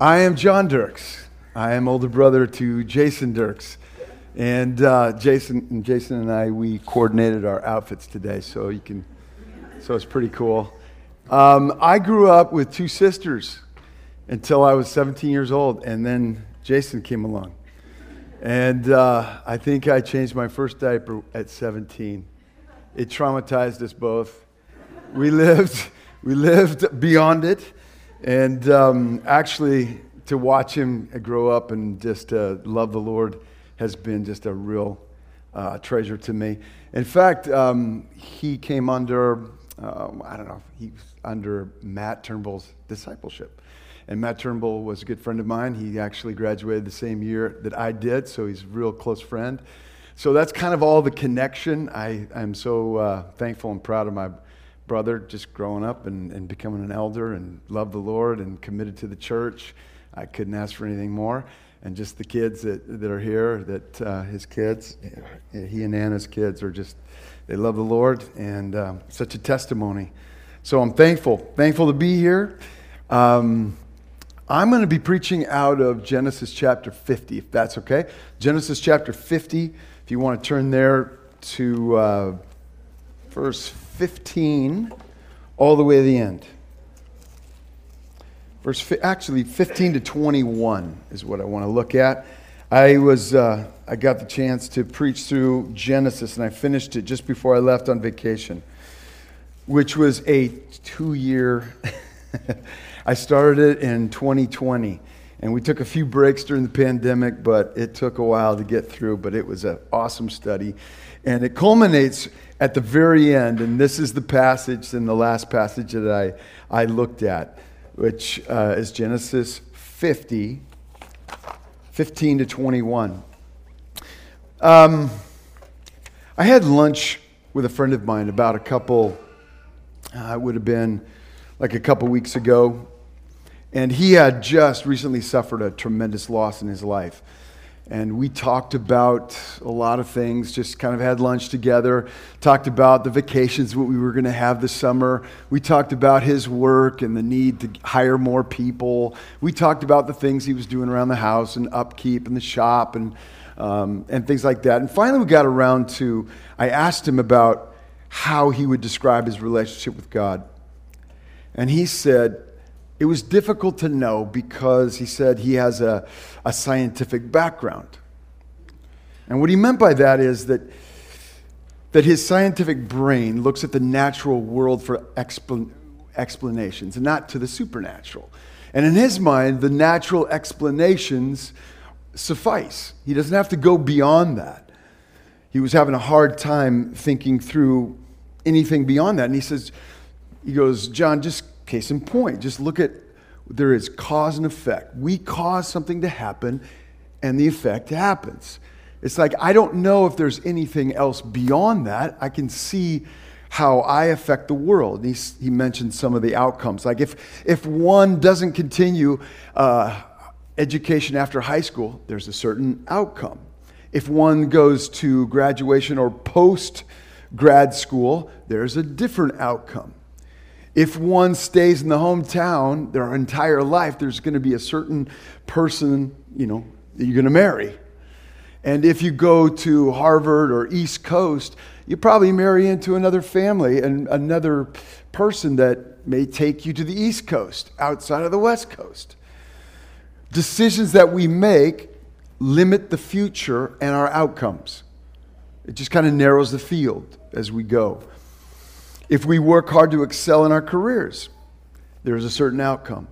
I am John Dirks. I am older brother to Jason Dirks. And uh, Jason and Jason and I, we coordinated our outfits today, so you can, so it's pretty cool. Um, I grew up with two sisters until I was 17 years old, and then Jason came along. And uh, I think I changed my first diaper at 17. It traumatized us both. We lived, we lived beyond it. And um, actually, to watch him grow up and just uh, love the Lord has been just a real uh, treasure to me. In fact, um, he came under, um, I don't know, he was under Matt Turnbull's discipleship. And Matt Turnbull was a good friend of mine. He actually graduated the same year that I did, so he's a real close friend. So that's kind of all the connection. I, I'm so uh, thankful and proud of my brother just growing up and, and becoming an elder and loved the Lord and committed to the church. I couldn't ask for anything more. And just the kids that, that are here, that uh, his kids, he and Anna's kids are just, they love the Lord and um, such a testimony. So I'm thankful, thankful to be here. Um, I'm going to be preaching out of Genesis chapter 50, if that's okay. Genesis chapter 50, if you want to turn there to uh, verse 15 all the way to the end. Verse, actually, 15 to 21 is what I want to look at. I was, uh, I got the chance to preach through Genesis, and I finished it just before I left on vacation, which was a two-year. I started it in 2020, and we took a few breaks during the pandemic, but it took a while to get through. But it was an awesome study, and it culminates at the very end, and this is the passage and the last passage that I, I looked at, which uh, is Genesis 50, 15 to 21. Um, I had lunch with a friend of mine about a couple, uh, it would have been like a couple weeks ago, and he had just recently suffered a tremendous loss in his life and we talked about a lot of things just kind of had lunch together talked about the vacations what we were going to have this summer. We talked about his work and the need to hire more people. We talked about the things he was doing around the house and upkeep and the shop and um, and things like that. And finally we got around to i asked him about how he would describe his relationship with god. And he said it was difficult to know because he said he has a, a scientific background. And what he meant by that is that, that his scientific brain looks at the natural world for explan- explanations and not to the supernatural. And in his mind, the natural explanations suffice. He doesn't have to go beyond that. He was having a hard time thinking through anything beyond that. And he says, he goes, John, just Case in point, just look at there is cause and effect. We cause something to happen, and the effect happens. It's like I don't know if there's anything else beyond that. I can see how I affect the world. He, he mentioned some of the outcomes. Like if, if one doesn't continue uh, education after high school, there's a certain outcome. If one goes to graduation or post grad school, there's a different outcome if one stays in the hometown their entire life, there's going to be a certain person, you know, that you're going to marry. And if you go to Harvard or East Coast, you probably marry into another family and another person that may take you to the East Coast outside of the West Coast. Decisions that we make limit the future and our outcomes. It just kind of narrows the field as we go. If we work hard to excel in our careers, there's a certain outcome.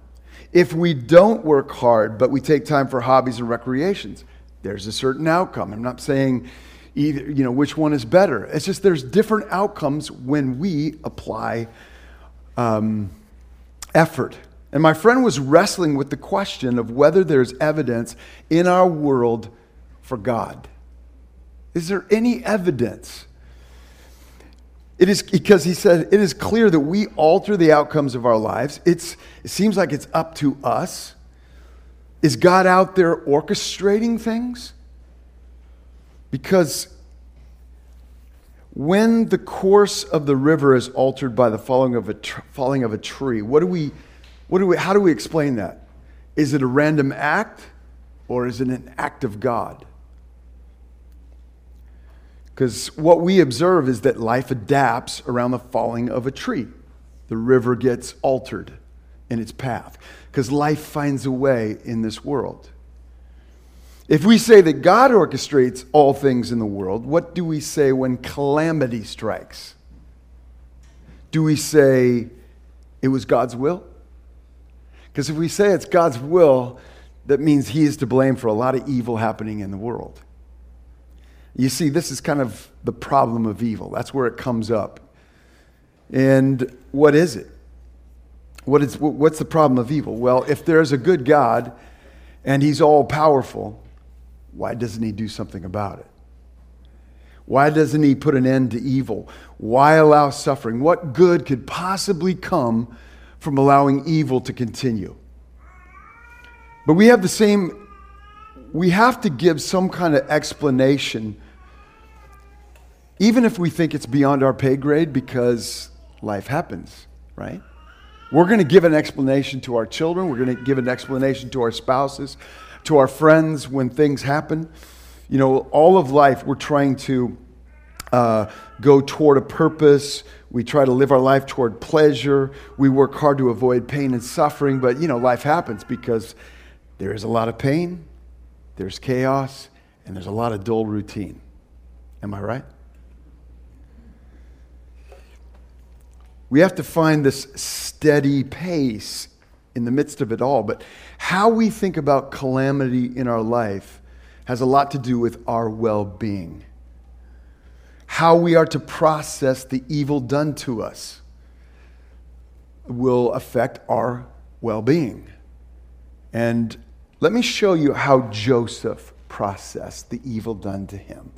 If we don't work hard, but we take time for hobbies and recreations, there's a certain outcome. I'm not saying either, you know, which one is better. It's just there's different outcomes when we apply um, effort. And my friend was wrestling with the question of whether there's evidence in our world for God. Is there any evidence? It is because he said it is clear that we alter the outcomes of our lives. It's, it seems like it's up to us. Is God out there orchestrating things? Because when the course of the river is altered by the falling of a, tr- falling of a tree, what do we, what do we, how do we explain that? Is it a random act or is it an act of God? Because what we observe is that life adapts around the falling of a tree. The river gets altered in its path because life finds a way in this world. If we say that God orchestrates all things in the world, what do we say when calamity strikes? Do we say it was God's will? Because if we say it's God's will, that means He is to blame for a lot of evil happening in the world. You see, this is kind of the problem of evil. That's where it comes up. And what is it? What is, what's the problem of evil? Well, if there's a good God and He's all powerful, why doesn't He do something about it? Why doesn't He put an end to evil? Why allow suffering? What good could possibly come from allowing evil to continue? But we have the same, we have to give some kind of explanation even if we think it's beyond our pay grade because life happens, right? We're going to give an explanation to our children. We're going to give an explanation to our spouses, to our friends when things happen. You know, all of life, we're trying to uh, go toward a purpose. We try to live our life toward pleasure. We work hard to avoid pain and suffering. But, you know, life happens because there is a lot of pain, there's chaos, and there's a lot of dull routine. Am I right? We have to find this steady pace in the midst of it all. But how we think about calamity in our life has a lot to do with our well being. How we are to process the evil done to us will affect our well being. And let me show you how Joseph processed the evil done to him.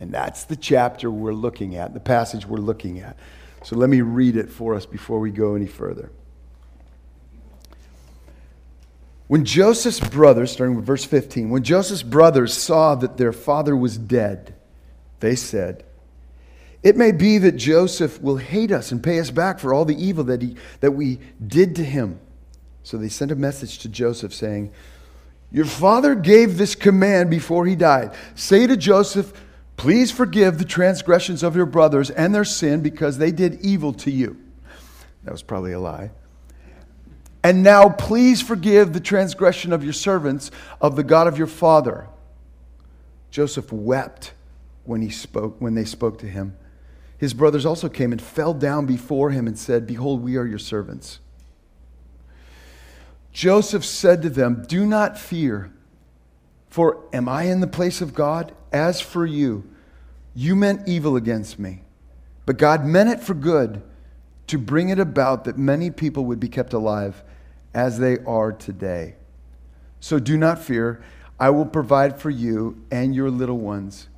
And that's the chapter we're looking at, the passage we're looking at. So let me read it for us before we go any further. When Joseph's brothers, starting with verse 15, when Joseph's brothers saw that their father was dead, they said, It may be that Joseph will hate us and pay us back for all the evil that, he, that we did to him. So they sent a message to Joseph saying, Your father gave this command before he died. Say to Joseph, Please forgive the transgressions of your brothers and their sin because they did evil to you. That was probably a lie. And now please forgive the transgression of your servants of the God of your father. Joseph wept when he spoke when they spoke to him. His brothers also came and fell down before him and said, "Behold, we are your servants." Joseph said to them, "Do not fear, for am I in the place of God? As for you, you meant evil against me, but God meant it for good to bring it about that many people would be kept alive as they are today. So do not fear. I will provide for you and your little ones.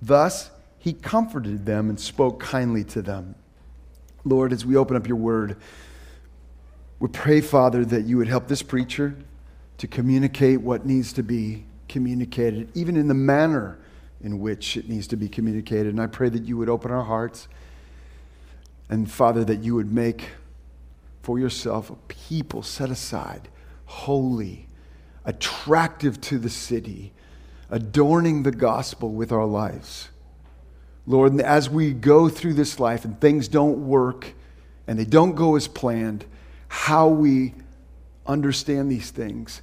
Thus, he comforted them and spoke kindly to them. Lord, as we open up your word, we pray, Father, that you would help this preacher to communicate what needs to be communicated, even in the manner in which it needs to be communicated. And I pray that you would open our hearts. And Father, that you would make for yourself a people set aside, holy, attractive to the city, adorning the gospel with our lives. Lord, as we go through this life and things don't work and they don't go as planned, how we understand these things,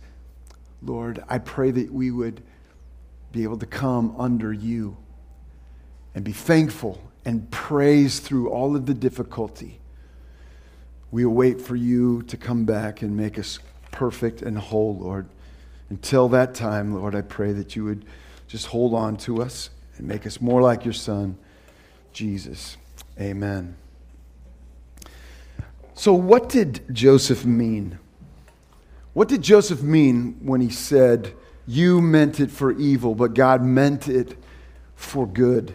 Lord, I pray that we would be able to come under you and be thankful and praise through all of the difficulty. We await for you to come back and make us perfect and whole, Lord. Until that time, Lord, I pray that you would just hold on to us and make us more like your Son, Jesus. Amen. So, what did Joseph mean? What did Joseph mean when he said, you meant it for evil, but God meant it for good.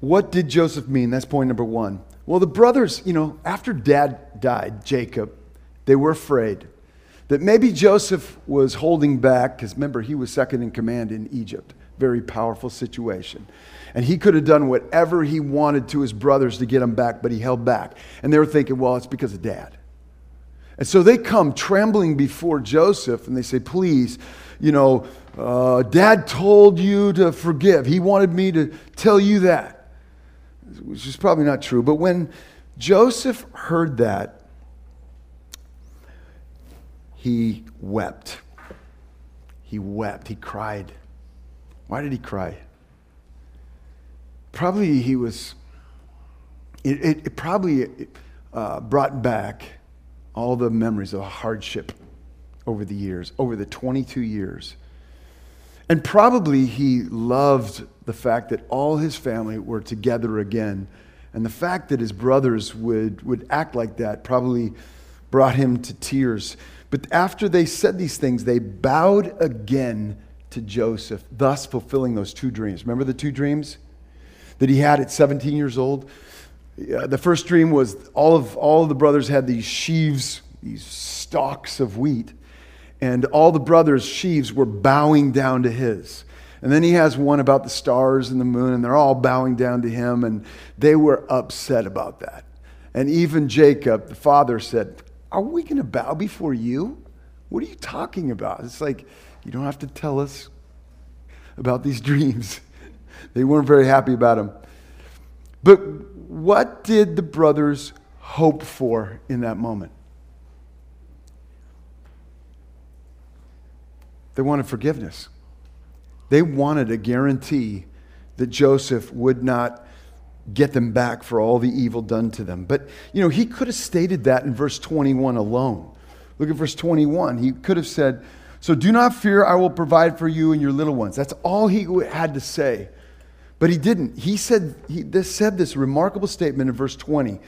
What did Joseph mean? That's point number one. Well, the brothers, you know, after dad died, Jacob, they were afraid that maybe Joseph was holding back, because remember, he was second in command in Egypt. Very powerful situation. And he could have done whatever he wanted to his brothers to get them back, but he held back. And they were thinking, well, it's because of dad. And so they come trembling before Joseph and they say, Please, you know, uh, dad told you to forgive. He wanted me to tell you that, which is probably not true. But when Joseph heard that, he wept. He wept. He cried. Why did he cry? Probably he was, it, it, it probably uh, brought back all the memories of hardship over the years, over the 22 years. And probably he loved the fact that all his family were together again. And the fact that his brothers would, would act like that probably brought him to tears. But after they said these things, they bowed again to Joseph, thus fulfilling those two dreams. Remember the two dreams that he had at 17 years old? The first dream was all of, all of the brothers had these sheaves, these stalks of wheat, and all the brothers' sheaves were bowing down to his. And then he has one about the stars and the moon, and they're all bowing down to him, and they were upset about that. And even Jacob, the father, said, Are we going to bow before you? What are you talking about? It's like, you don't have to tell us about these dreams. they weren't very happy about them. But what did the brothers hope for in that moment? They wanted forgiveness. They wanted a guarantee that Joseph would not get them back for all the evil done to them. But, you know, he could have stated that in verse 21 alone. Look at verse 21. He could have said, So do not fear, I will provide for you and your little ones. That's all he had to say. But he didn't. He said, he this, said this remarkable statement in verse 20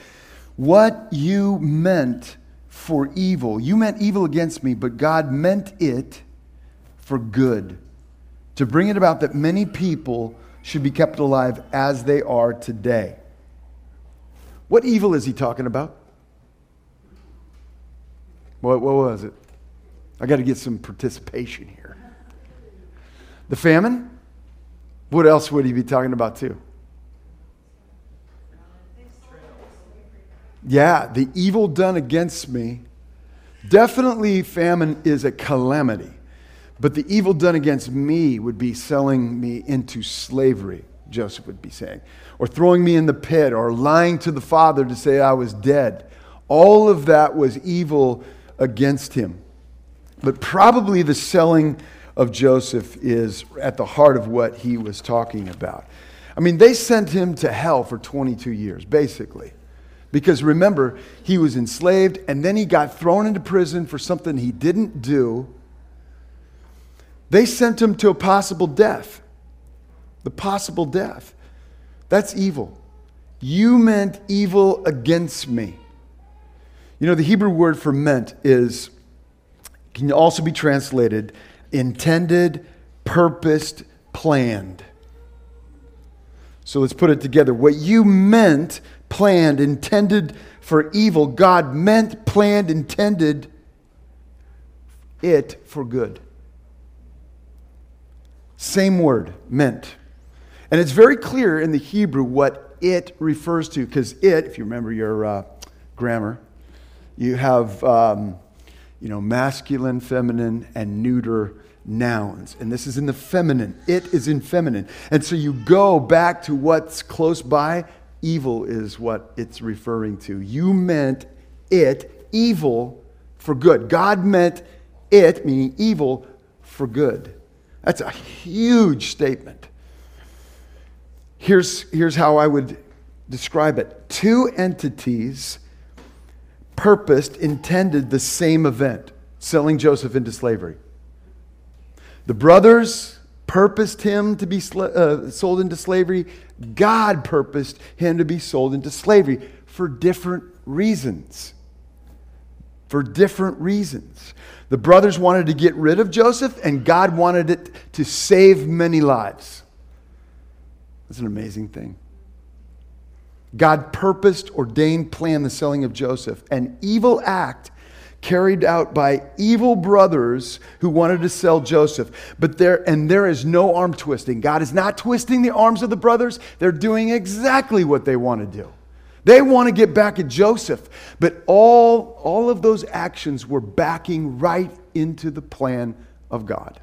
What you meant for evil, you meant evil against me, but God meant it for good, to bring it about that many people should be kept alive as they are today. What evil is he talking about? What, what was it? I got to get some participation here. The famine? What else would he be talking about, too? Yeah, the evil done against me. Definitely, famine is a calamity. But the evil done against me would be selling me into slavery, Joseph would be saying, or throwing me in the pit, or lying to the father to say I was dead. All of that was evil against him. But probably the selling of Joseph is at the heart of what he was talking about. I mean, they sent him to hell for 22 years, basically. Because remember, he was enslaved and then he got thrown into prison for something he didn't do. They sent him to a possible death. The possible death. That's evil. You meant evil against me. You know, the Hebrew word for meant is, can also be translated intended, purposed, planned. So let's put it together. What you meant, planned, intended for evil, God meant, planned, intended it for good. Same word, meant. And it's very clear in the Hebrew what it refers to, because it, if you remember your uh, grammar, you have um, you know, masculine, feminine, and neuter nouns. And this is in the feminine. It is in feminine. And so you go back to what's close by. Evil is what it's referring to. You meant it, evil, for good. God meant it, meaning evil, for good. That's a huge statement. Here's, here's how I would describe it two entities purposed, intended the same event selling Joseph into slavery. The brothers purposed him to be uh, sold into slavery. God purposed him to be sold into slavery for different reasons. For different reasons. The brothers wanted to get rid of Joseph, and God wanted it to save many lives. That's an amazing thing. God purposed, ordained, planned the selling of Joseph, an evil act carried out by evil brothers who wanted to sell Joseph. But there and there is no arm twisting. God is not twisting the arms of the brothers. They're doing exactly what they want to do. They want to get back at Joseph. But all, all of those actions were backing right into the plan of God.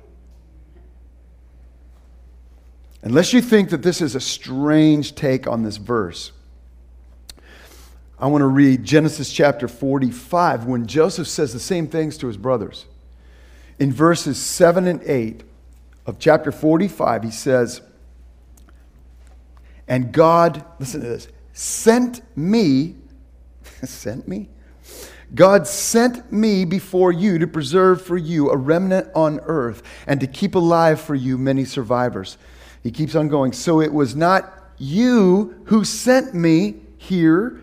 Unless you think that this is a strange take on this verse, I want to read Genesis chapter 45 when Joseph says the same things to his brothers. In verses 7 and 8 of chapter 45, he says, And God, listen to this, sent me, sent me? God sent me before you to preserve for you a remnant on earth and to keep alive for you many survivors. He keeps on going. So it was not you who sent me here,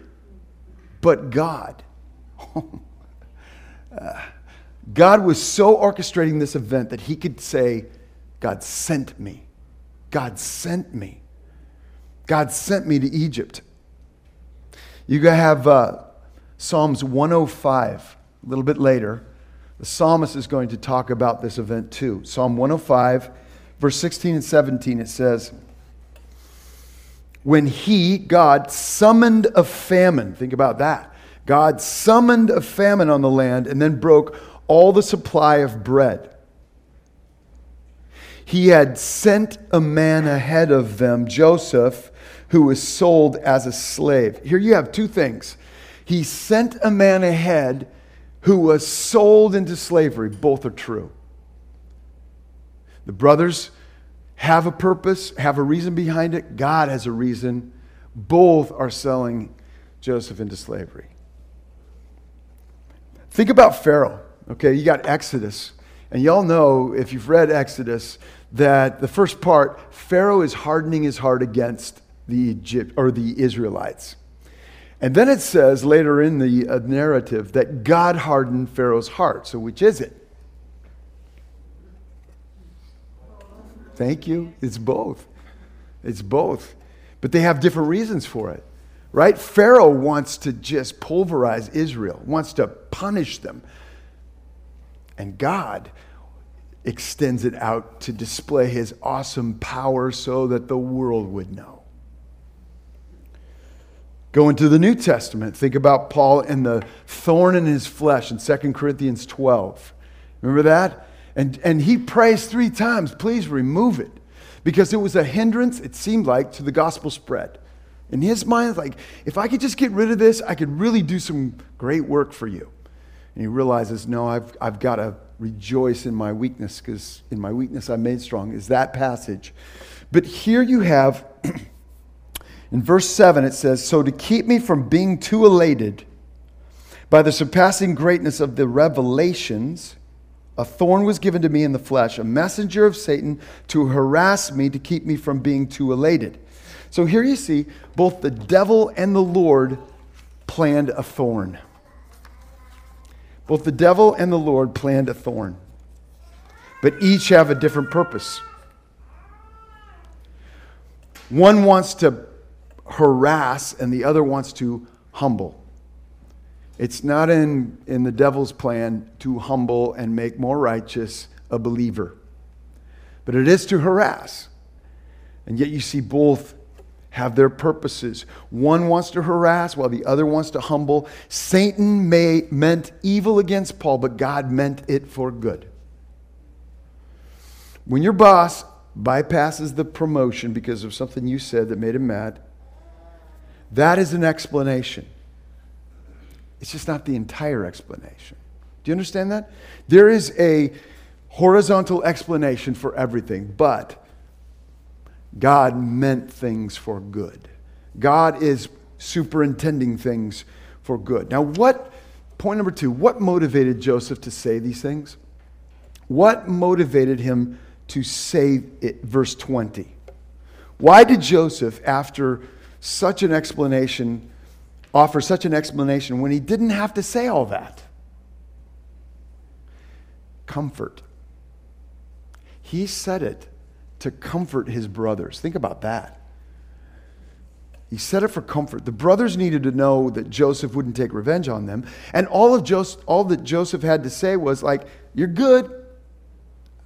but God. uh, God was so orchestrating this event that he could say, God sent me. God sent me. God sent me to Egypt. You have uh, Psalms 105 a little bit later. The psalmist is going to talk about this event too. Psalm 105 verse 16 and 17, it says, When he, God, summoned a famine, think about that. God summoned a famine on the land and then broke all the supply of bread. He had sent a man ahead of them, Joseph, who was sold as a slave. Here you have two things. He sent a man ahead who was sold into slavery. Both are true. The brothers have a purpose, have a reason behind it. God has a reason. Both are selling Joseph into slavery. Think about Pharaoh. Okay, you got Exodus. And y'all know, if you've read Exodus, that the first part, Pharaoh is hardening his heart against the Egypt or the Israelites. And then it says later in the uh, narrative that God hardened Pharaoh's heart. So which is it? Thank you. It's both. It's both. But they have different reasons for it, right? Pharaoh wants to just pulverize Israel, wants to punish them. And God extends it out to display his awesome power so that the world would know. Go into the New Testament. Think about Paul and the thorn in his flesh in 2 Corinthians 12. Remember that? And, and he prays three times, please remove it. Because it was a hindrance, it seemed like, to the gospel spread. In his mind, like, if I could just get rid of this, I could really do some great work for you. And he realizes, no, I've, I've got to rejoice in my weakness because in my weakness I'm made strong, is that passage. But here you have, in verse 7, it says, So to keep me from being too elated by the surpassing greatness of the revelations, a thorn was given to me in the flesh, a messenger of Satan to harass me to keep me from being too elated. So here you see both the devil and the Lord planned a thorn. Both the devil and the Lord planned a thorn, but each have a different purpose. One wants to harass, and the other wants to humble. It's not in, in the devil's plan to humble and make more righteous a believer, but it is to harass. And yet you see both have their purposes. One wants to harass while the other wants to humble. Satan may, meant evil against Paul, but God meant it for good. When your boss bypasses the promotion because of something you said that made him mad, that is an explanation. It's just not the entire explanation. Do you understand that? There is a horizontal explanation for everything, but God meant things for good. God is superintending things for good. Now, what, point number two, what motivated Joseph to say these things? What motivated him to say it? Verse 20. Why did Joseph, after such an explanation, offer such an explanation when he didn't have to say all that? Comfort. He said it to comfort his brothers. Think about that. He said it for comfort. The brothers needed to know that Joseph wouldn't take revenge on them. And all of Joseph, all that Joseph had to say was like, "You're good.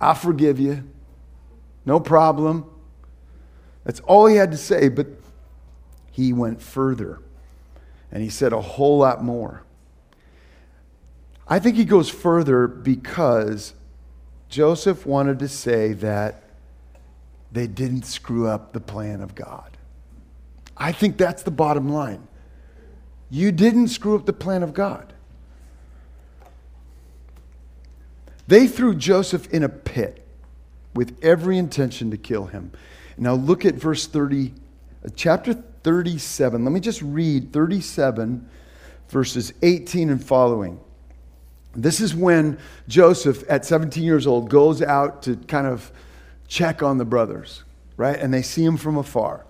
I'll forgive you. No problem." That's all he had to say, but he went further. And he said a whole lot more. I think he goes further because Joseph wanted to say that they didn't screw up the plan of God. I think that's the bottom line. You didn't screw up the plan of God. They threw Joseph in a pit with every intention to kill him. Now look at verse 30, uh, chapter 37. Let me just read 37, verses 18 and following. This is when Joseph, at 17 years old, goes out to kind of check on the brothers, right? And they see him from afar.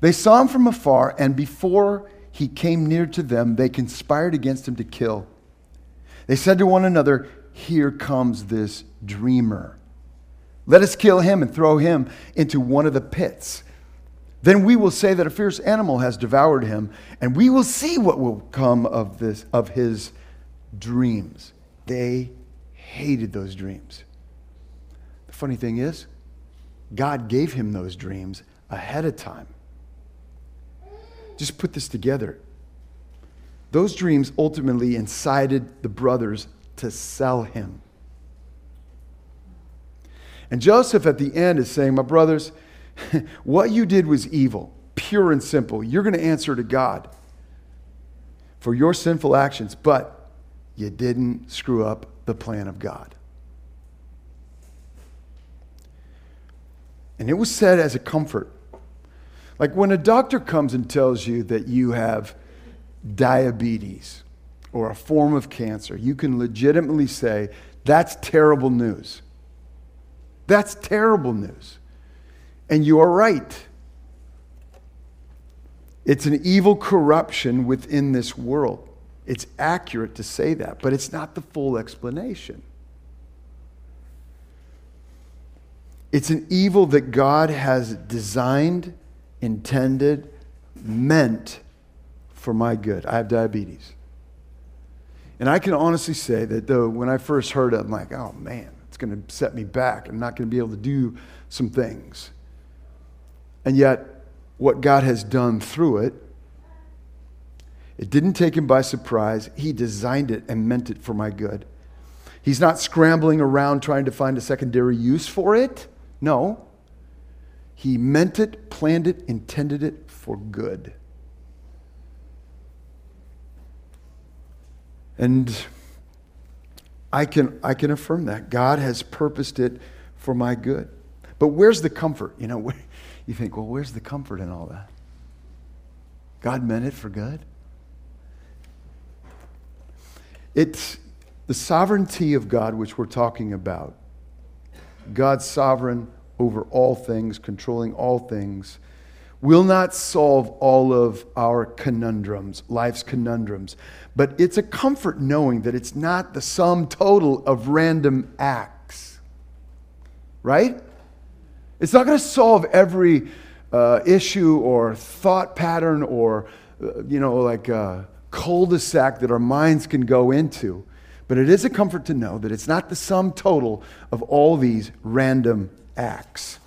They saw him from afar, and before he came near to them, they conspired against him to kill. They said to one another, Here comes this dreamer. Let us kill him and throw him into one of the pits. Then we will say that a fierce animal has devoured him, and we will see what will come of this of his dreams. They hated those dreams. The funny thing is, God gave him those dreams ahead of time. Just put this together. Those dreams ultimately incited the brothers to sell him. And Joseph at the end is saying, My brothers, what you did was evil, pure and simple. You're going to answer to God for your sinful actions, but you didn't screw up the plan of God. And it was said as a comfort. Like when a doctor comes and tells you that you have diabetes or a form of cancer, you can legitimately say, That's terrible news. That's terrible news. And you are right. It's an evil corruption within this world. It's accurate to say that, but it's not the full explanation. It's an evil that God has designed, intended, meant for my good. I have diabetes. And I can honestly say that though when I first heard it, I'm like, oh man, it's going to set me back. I'm not going to be able to do some things. And yet, what God has done through it, it didn't take him by surprise. He designed it and meant it for my good. He's not scrambling around trying to find a secondary use for it. No. He meant it, planned it, intended it for good. And I can, I can affirm that. God has purposed it for my good. But where's the comfort? You know, you think, well, where's the comfort in all that? God meant it for good. It's the sovereignty of God, which we're talking about. God's sovereign over all things, controlling all things, will not solve all of our conundrums, life's conundrums. But it's a comfort knowing that it's not the sum total of random acts. Right? It's not going to solve every uh, issue or thought pattern or, uh, you know, like a cul de sac that our minds can go into. But it is a comfort to know that it's not the sum total of all these random acts.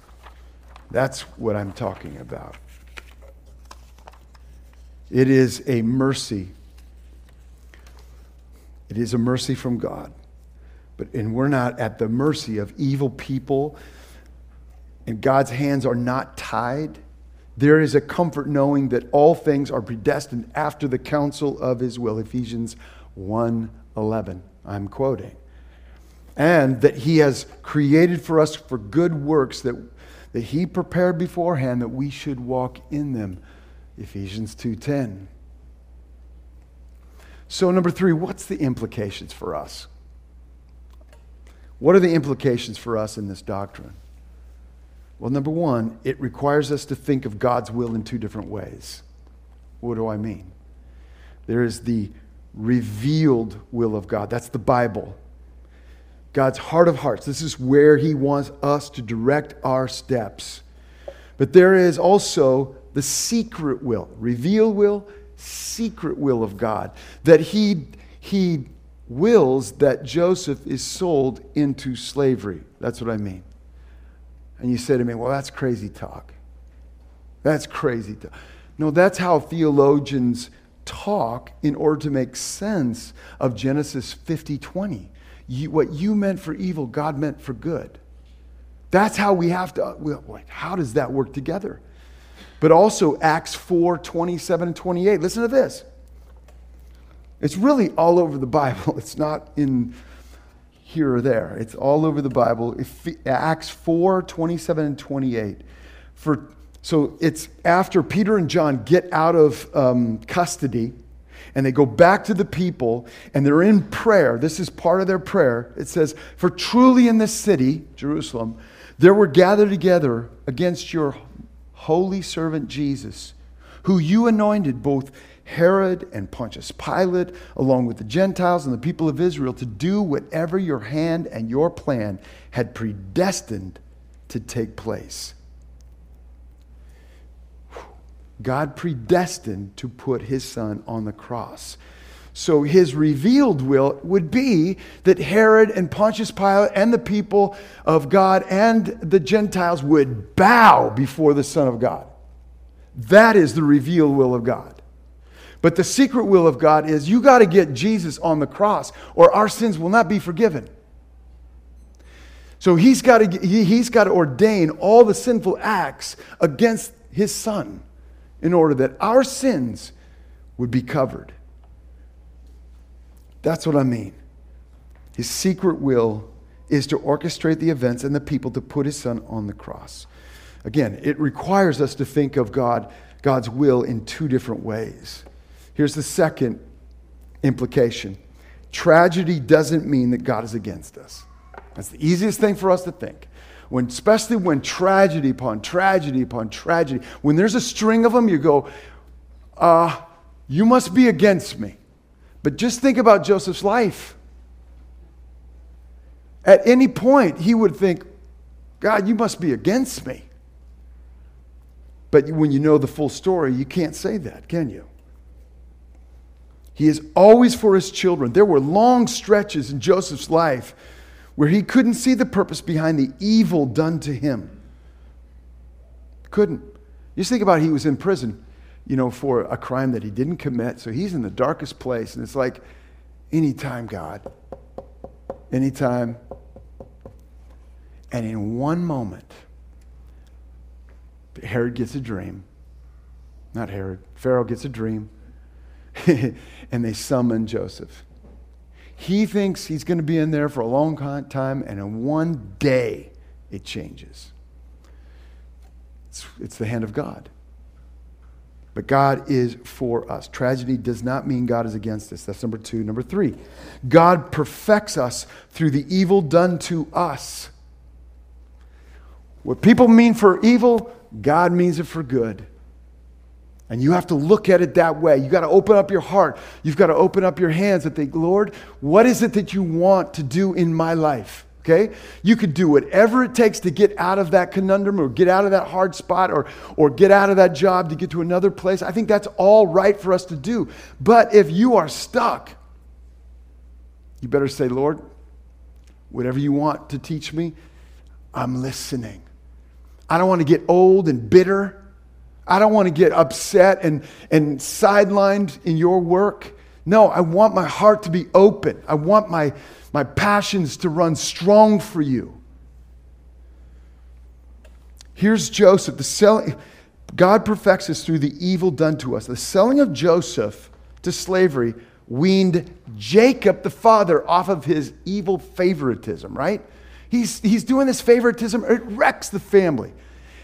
That's what I'm talking about. It is a mercy. It is a mercy from God. But and we're not at the mercy of evil people and God's hands are not tied. There is a comfort knowing that all things are predestined after the counsel of his will. Ephesians 1:11. I'm quoting. And that he has created for us for good works that, that he prepared beforehand that we should walk in them. Ephesians 2:10. So number 3, what's the implications for us? What are the implications for us in this doctrine? Well, number 1, it requires us to think of God's will in two different ways. What do I mean? There is the revealed will of God. That's the Bible. God's heart of hearts. This is where He wants us to direct our steps. But there is also the secret will, revealed will, secret will of God. That He, he wills that Joseph is sold into slavery. That's what I mean. And you say to me, well, that's crazy talk. That's crazy talk. No, that's how theologians talk in order to make sense of Genesis 50 20. You, what you meant for evil, God meant for good. That's how we have to, like, how does that work together? But also Acts 4 27 and 28. Listen to this. It's really all over the Bible. It's not in here or there. It's all over the Bible. Acts 4 27 and 28. For, so it's after Peter and John get out of um, custody and they go back to the people and they're in prayer. This is part of their prayer. It says, For truly in this city, Jerusalem, there were gathered together against your holy servant Jesus, who you anointed both Herod and Pontius Pilate, along with the Gentiles and the people of Israel, to do whatever your hand and your plan had predestined to take place. God predestined to put his son on the cross. So his revealed will would be that Herod and Pontius Pilate and the people of God and the Gentiles would bow before the Son of God. That is the revealed will of God. But the secret will of God is you got to get Jesus on the cross or our sins will not be forgiven. So he's got to, he's got to ordain all the sinful acts against his son in order that our sins would be covered. That's what I mean. His secret will is to orchestrate the events and the people to put his son on the cross. Again, it requires us to think of God, God's will in two different ways. Here's the second implication tragedy doesn't mean that God is against us. That's the easiest thing for us to think. When, especially when tragedy upon tragedy upon tragedy, when there's a string of them, you go, uh, you must be against me. But just think about Joseph's life. At any point, he would think, God, you must be against me. But when you know the full story, you can't say that, can you? He is always for his children. There were long stretches in Joseph's life where he couldn't see the purpose behind the evil done to him. Couldn't. Just think about it, he was in prison, you know, for a crime that he didn't commit. So he's in the darkest place. And it's like, anytime, God. Anytime. And in one moment, Herod gets a dream. Not Herod, Pharaoh gets a dream. and they summon Joseph. He thinks he's going to be in there for a long time, and in one day, it changes. It's, it's the hand of God. But God is for us. Tragedy does not mean God is against us. That's number two. Number three, God perfects us through the evil done to us. What people mean for evil, God means it for good. And you have to look at it that way. You got to open up your heart. You've got to open up your hands and think, Lord, what is it that you want to do in my life? Okay? You could do whatever it takes to get out of that conundrum or get out of that hard spot or, or get out of that job to get to another place. I think that's all right for us to do. But if you are stuck, you better say, Lord, whatever you want to teach me, I'm listening. I don't want to get old and bitter. I don't want to get upset and, and sidelined in your work. No, I want my heart to be open. I want my, my passions to run strong for you. Here's Joseph. The selling, God perfects us through the evil done to us. The selling of Joseph to slavery weaned Jacob, the father, off of his evil favoritism, right? He's, he's doing this favoritism, it wrecks the family.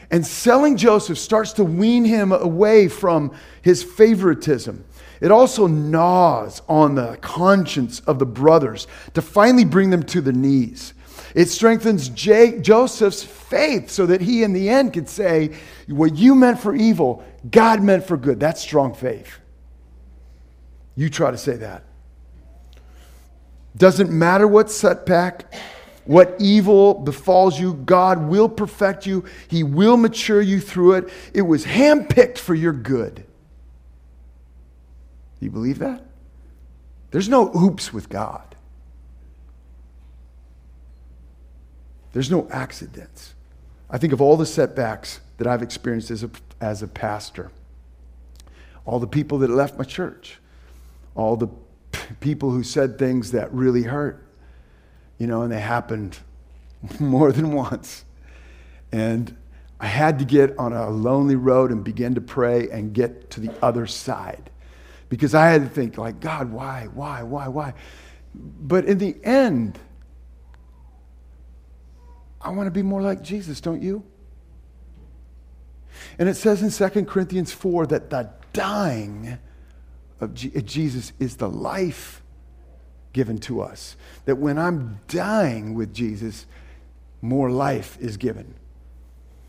And selling Joseph starts to wean him away from his favoritism. It also gnaws on the conscience of the brothers to finally bring them to the knees. It strengthens J- Joseph's faith so that he, in the end, could say, What you meant for evil, God meant for good. That's strong faith. You try to say that. Doesn't matter what setback, what evil befalls you, God will perfect you. He will mature you through it. It was handpicked for your good. You believe that? There's no oops with God. There's no accidents. I think of all the setbacks that I've experienced as a, as a pastor. all the people that left my church, all the p- people who said things that really hurt, you know, and they happened more than once. And I had to get on a lonely road and begin to pray and get to the other side. Because I had to think, like, God, why, why, why, why? But in the end, I want to be more like Jesus, don't you? And it says in 2 Corinthians 4 that the dying of Jesus is the life given to us. That when I'm dying with Jesus, more life is given.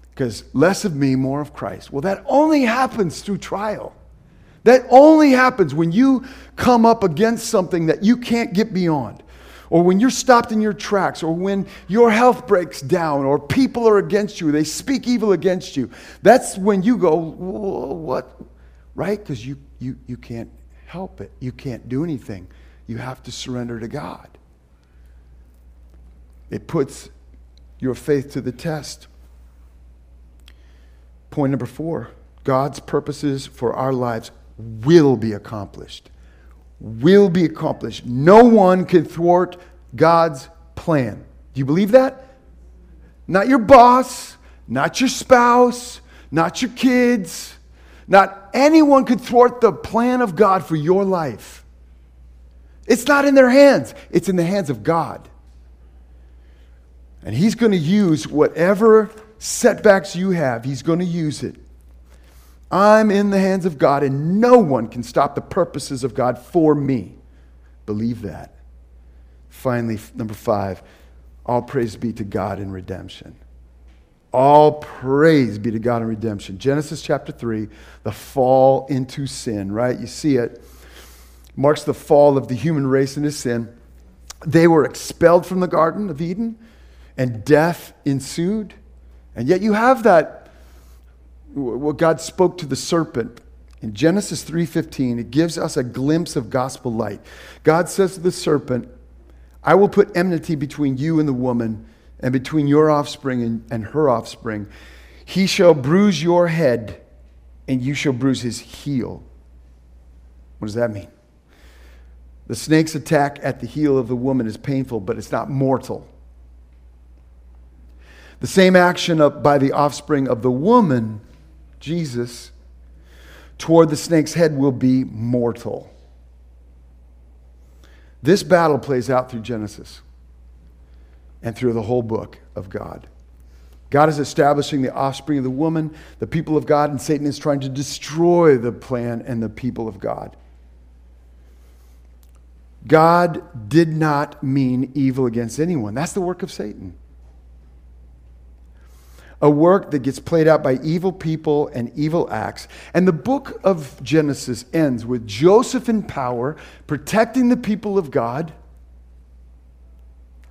Because less of me, more of Christ. Well, that only happens through trial. That only happens when you come up against something that you can't get beyond or when you're stopped in your tracks, or when your health breaks down, or people are against you, they speak evil against you, that's when you go, Whoa, what? Right? Because you, you, you can't help it. You can't do anything. You have to surrender to God. It puts your faith to the test. Point number four God's purposes for our lives will be accomplished will be accomplished. No one can thwart God's plan. Do you believe that? Not your boss, not your spouse, not your kids, not anyone could thwart the plan of God for your life. It's not in their hands, it's in the hands of God. And He's going to use whatever setbacks you have, He's going to use it I'm in the hands of God, and no one can stop the purposes of God for me. Believe that. Finally, number five, all praise be to God in redemption. All praise be to God in redemption. Genesis chapter 3, the fall into sin, right? You see it. Marks the fall of the human race into sin. They were expelled from the Garden of Eden, and death ensued. And yet you have that what God spoke to the serpent in Genesis 3:15, it gives us a glimpse of gospel light. God says to the serpent, I will put enmity between you and the woman, and between your offspring and, and her offspring. He shall bruise your head, and you shall bruise his heel. What does that mean? The snake's attack at the heel of the woman is painful, but it's not mortal. The same action by the offspring of the woman Jesus, toward the snake's head will be mortal. This battle plays out through Genesis and through the whole book of God. God is establishing the offspring of the woman, the people of God, and Satan is trying to destroy the plan and the people of God. God did not mean evil against anyone. That's the work of Satan a work that gets played out by evil people and evil acts. And the book of Genesis ends with Joseph in power, protecting the people of God.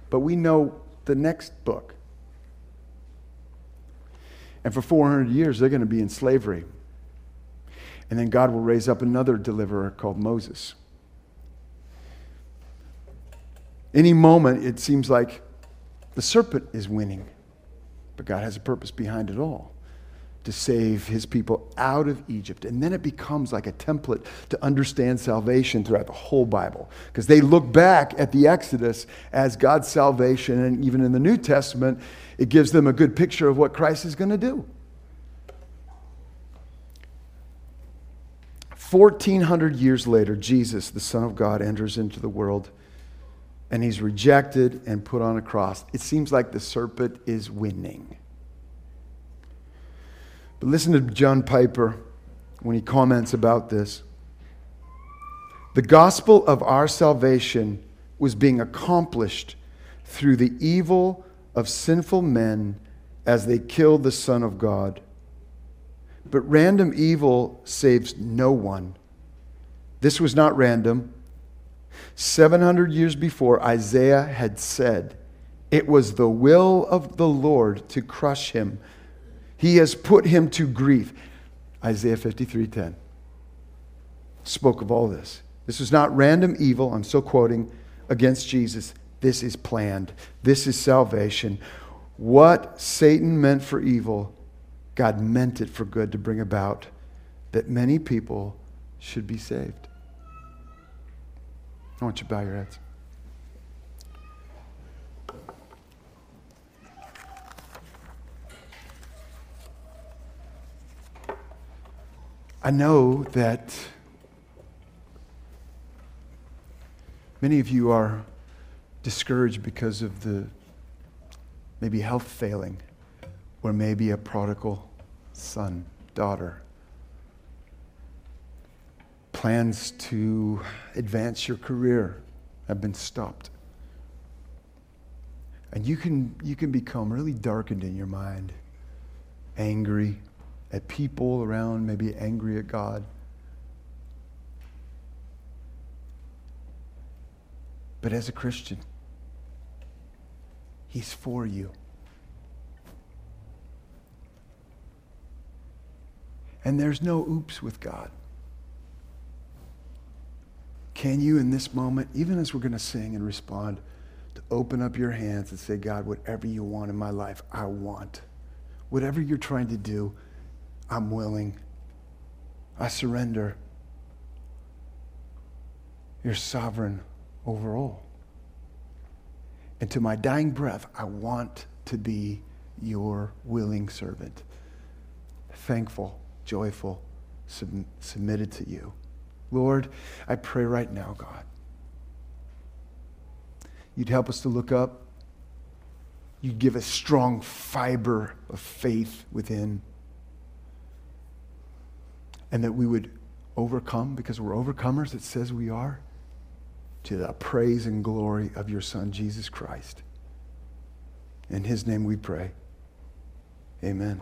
But we know the next book. And for 400 years, they're going to be in slavery. And then God will raise up another deliverer called Moses. Any moment, it seems like the serpent is winning. But God has a purpose behind it all to save his people out of Egypt. And then it becomes like a template to understand salvation throughout the whole Bible. Because they look back at the Exodus as God's salvation, and even in the New Testament, it gives them a good picture of what Christ is going to do. 1400 years later, Jesus, the Son of God, enters into the world and he's rejected and put on a cross. It seems like the serpent is winning. But listen to John Piper when he comments about this. The gospel of our salvation was being accomplished through the evil of sinful men as they killed the Son of God. But random evil saves no one. This was not random. 700 years before, Isaiah had said, It was the will of the Lord to crush him. He has put him to grief. Isaiah 53:10 spoke of all this. This is not random evil, I'm still quoting, against Jesus. This is planned. This is salvation. What Satan meant for evil, God meant it for good to bring about that many people should be saved. I want you to bow your heads. I know that many of you are discouraged because of the maybe health failing, or maybe a prodigal son, daughter. Plans to advance your career have been stopped. And you can, you can become really darkened in your mind, angry at people around, maybe angry at God. But as a Christian, He's for you. And there's no oops with God. Can you, in this moment, even as we're going to sing and respond, to open up your hands and say, God, whatever you want in my life, I want. Whatever you're trying to do, I'm willing. I surrender. You're sovereign over all. And to my dying breath, I want to be your willing servant, thankful, joyful, sub- submitted to you. Lord, I pray right now, God, you'd help us to look up. You'd give us strong fiber of faith within. And that we would overcome because we're overcomers, it says we are to the praise and glory of your Son, Jesus Christ. In his name we pray. Amen.